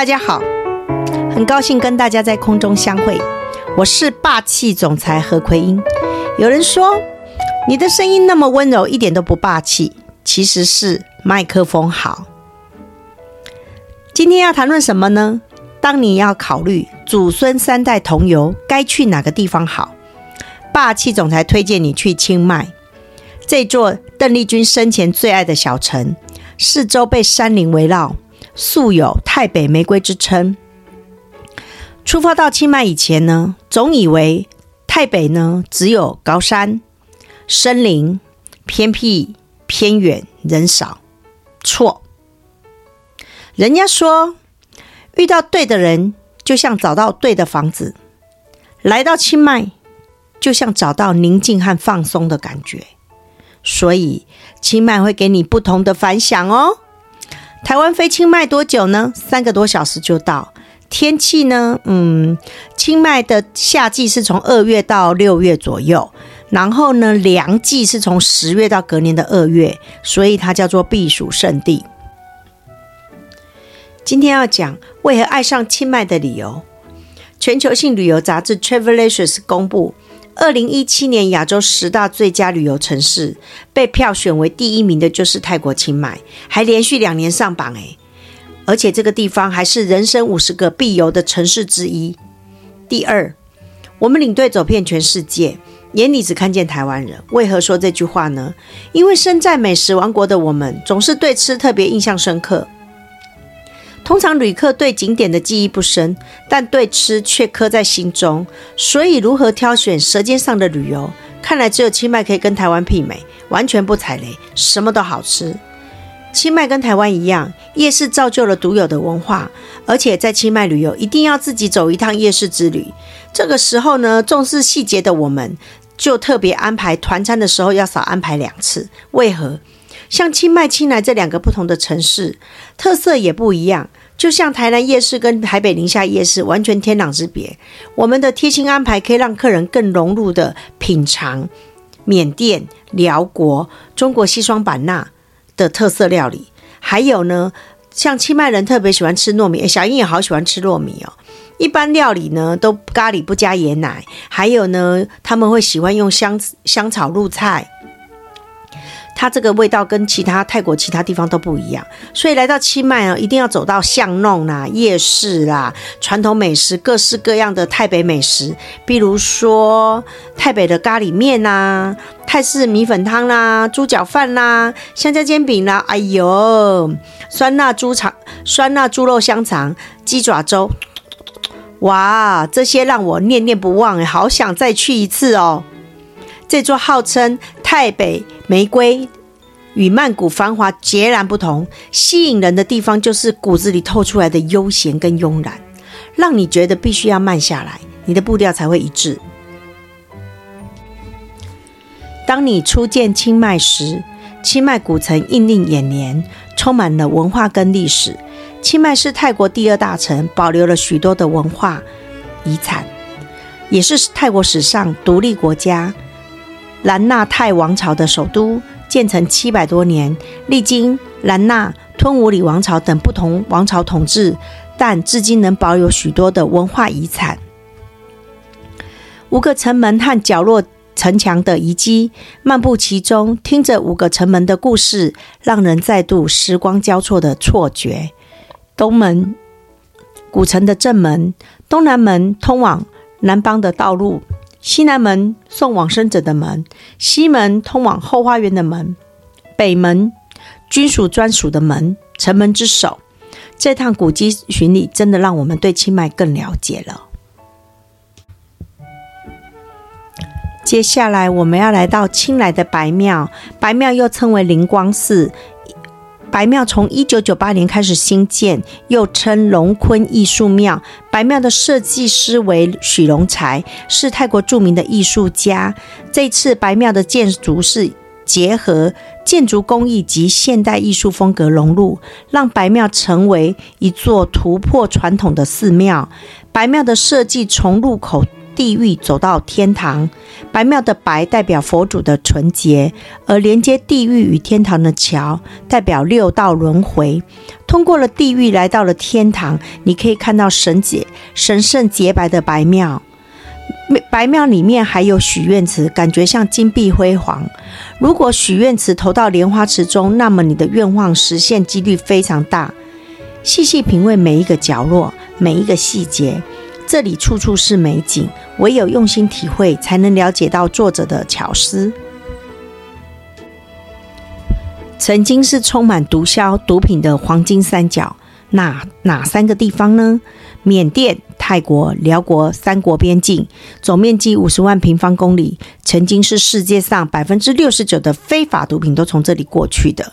大家好，很高兴跟大家在空中相会。我是霸气总裁何奎英。有人说你的声音那么温柔，一点都不霸气，其实是麦克风好。今天要谈论什么呢？当你要考虑祖孙三代同游，该去哪个地方好？霸气总裁推荐你去清迈，这座邓丽君生前最爱的小城，四周被山林围绕。素有“泰北玫瑰”之称。出发到清迈以前呢，总以为泰北呢只有高山、森林、偏僻、偏远、人少。错。人家说，遇到对的人，就像找到对的房子；来到清迈，就像找到宁静和放松的感觉。所以，清迈会给你不同的反响哦。台湾飞清迈多久呢？三个多小时就到。天气呢？嗯，清迈的夏季是从二月到六月左右，然后呢，凉季是从十月到隔年的二月，所以它叫做避暑胜地。今天要讲为何爱上清迈的理由。全球性旅游杂志 Travelicious 公布。二零一七年亚洲十大最佳旅游城市，被票选为第一名的就是泰国清迈，还连续两年上榜诶，而且这个地方还是人生五十个必游的城市之一。第二，我们领队走遍全世界，眼里只看见台湾人。为何说这句话呢？因为身在美食王国的我们，总是对吃特别印象深刻。通常旅客对景点的记忆不深，但对吃却刻在心中。所以，如何挑选舌尖上的旅游，看来只有清迈可以跟台湾媲美，完全不踩雷，什么都好吃。清迈跟台湾一样，夜市造就了独有的文化，而且在清迈旅游一定要自己走一趟夜市之旅。这个时候呢，重视细节的我们就特别安排团餐的时候要少安排两次。为何？像清迈、清莱这两个不同的城市，特色也不一样。就像台南夜市跟台北宁夏夜市完全天壤之别。我们的贴心安排可以让客人更融入的品尝缅甸、寮国、中国西双版纳的特色料理。还有呢，像清迈人特别喜欢吃糯米，小英也好喜欢吃糯米哦。一般料理呢都咖喱不加椰奶，还有呢他们会喜欢用香香草入菜。它这个味道跟其他泰国其他地方都不一样，所以来到清迈啊，一定要走到巷弄啦、夜市啦、传统美食、各式各样的泰北美食，比如说泰北的咖喱面啦、泰式米粉汤啦、猪脚饭啦、香蕉煎饼啦，哎呦，酸辣猪肠、酸辣猪肉香肠、鸡爪粥，哇，这些让我念念不忘，好想再去一次哦。这座号称泰北玫瑰，与曼谷繁华截然不同。吸引人的地方就是骨子里透出来的悠闲跟慵懒，让你觉得必须要慢下来，你的步调才会一致。当你初见清迈时，清迈古城映入眼帘，充满了文化跟历史。清迈是泰国第二大城，保留了许多的文化遗产，也是泰国史上独立国家。兰纳泰王朝的首都，建成七百多年，历经兰纳、吞武里王朝等不同王朝统治，但至今能保有许多的文化遗产。五个城门和角落城墙的遗迹，漫步其中，听着五个城门的故事，让人再度时光交错的错觉。东门，古城的正门；东南门，通往南邦的道路。西南门送往生者的门，西门通往后花园的门，北门军属专属的门，城门之首。这趟古迹巡礼真的让我们对清迈更了解了。接下来我们要来到清莱的白庙，白庙又称为灵光寺。白庙从一九九八年开始兴建，又称龙坤艺术庙。白庙的设计师为许荣才，是泰国著名的艺术家。这次白庙的建筑是结合建筑工艺及现代艺术风格融入，让白庙成为一座突破传统的寺庙。白庙的设计从入口。地狱走到天堂，白庙的白代表佛祖的纯洁，而连接地狱与天堂的桥代表六道轮回。通过了地狱来到了天堂，你可以看到神洁、神圣洁白的白庙。白庙里面还有许愿池，感觉像金碧辉煌。如果许愿池投到莲花池中，那么你的愿望实现几率非常大。细细品味每一个角落，每一个细节，这里处处是美景。唯有用心体会，才能了解到作者的巧思。曾经是充满毒枭毒品的黄金三角，哪哪三个地方呢？缅甸、泰国、寮国三国边境，总面积五十万平方公里，曾经是世界上百分之六十九的非法毒品都从这里过去的。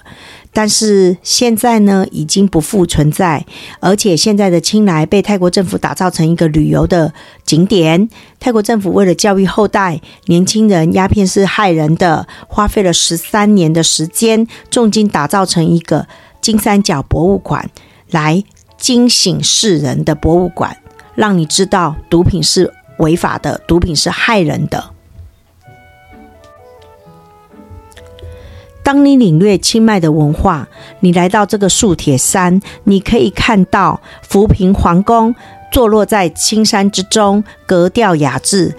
但是现在呢，已经不复存在，而且现在的清莱被泰国政府打造成一个旅游的景点。泰国政府为了教育后代，年轻人鸦片是害人的，花费了十三年的时间，重金打造成一个金三角博物馆来。惊醒世人的博物馆，让你知道毒品是违法的，毒品是害人的。当你领略清迈的文化，你来到这个素铁山，你可以看到扶贫皇宫坐落在青山之中，格调雅致。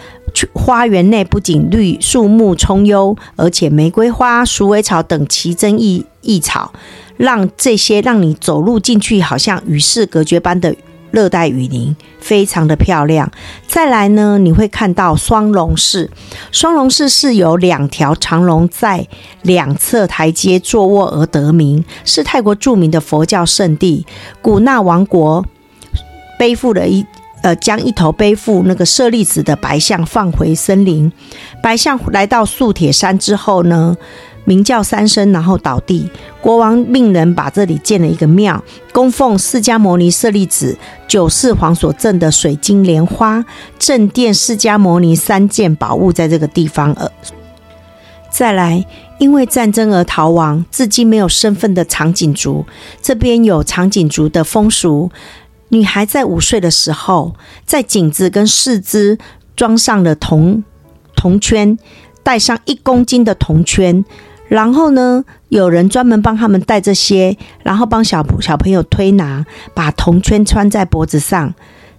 花园内不仅绿树木葱幽，而且玫瑰花、鼠尾草等奇珍异异草。让这些让你走路进去，好像与世隔绝般的热带雨林，非常的漂亮。再来呢，你会看到双龙寺。双龙寺是由两条长龙在两侧台阶坐卧而得名，是泰国著名的佛教圣地。古纳王国背负了一呃，将一头背负那个舍利子的白象放回森林。白象来到素铁山之后呢，鸣叫三声，然后倒地。国王命人把这里建了一个庙，供奉释迦牟尼舍利子、九世皇所赠的水晶莲花、镇殿释迦牟尼三件宝物，在这个地方。呃，再来，因为战争而逃亡，至今没有身份的长颈族，这边有长颈族的风俗：女孩在五岁的时候，在颈子跟四肢装上了铜铜圈，戴上一公斤的铜圈。然后呢，有人专门帮他们带这些，然后帮小小朋友推拿，把铜圈穿在脖子上，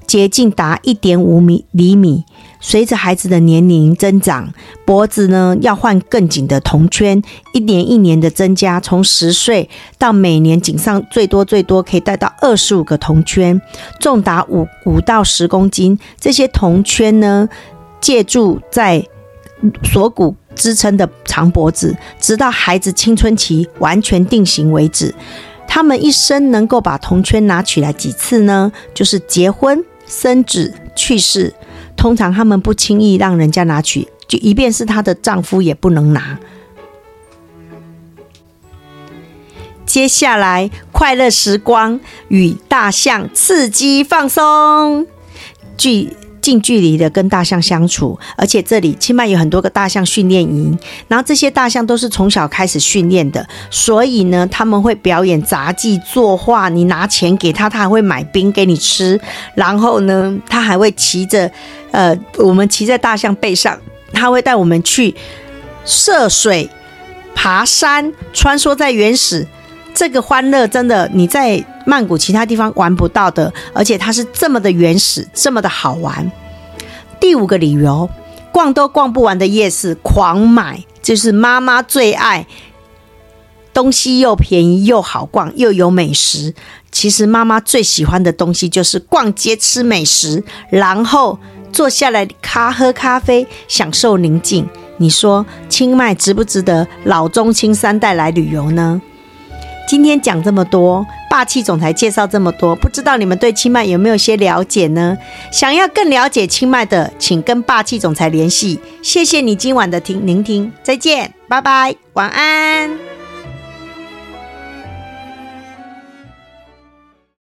直径达一点五米厘米。随着孩子的年龄增长，脖子呢要换更紧的铜圈，一年一年的增加，从十岁到每年颈上最多最多可以戴到二十五个铜圈，重达五五到十公斤。这些铜圈呢，借助在锁骨。支撑的长脖子，直到孩子青春期完全定型为止。他们一生能够把铜圈拿取来几次呢？就是结婚、生子、去世。通常他们不轻易让人家拿取，就即便是她的丈夫也不能拿。接下来，快乐时光与大象刺激放松。据近距离的跟大象相处，而且这里清迈有很多个大象训练营，然后这些大象都是从小开始训练的，所以呢，他们会表演杂技、作画，你拿钱给他，他还会买冰给你吃，然后呢，他还会骑着，呃，我们骑在大象背上，他会带我们去涉水、爬山、穿梭在原始。这个欢乐真的你在曼谷其他地方玩不到的，而且它是这么的原始，这么的好玩。第五个理由，逛都逛不完的夜市，狂买就是妈妈最爱，东西又便宜又好逛又有美食。其实妈妈最喜欢的东西就是逛街吃美食，然后坐下来咖喝咖啡，享受宁静。你说清迈值不值得老中青三代来旅游呢？今天讲这么多，霸气总裁介绍这么多，不知道你们对清迈有没有些了解呢？想要更了解清迈的，请跟霸气总裁联系。谢谢你今晚的听聆听，再见，拜拜，晚安。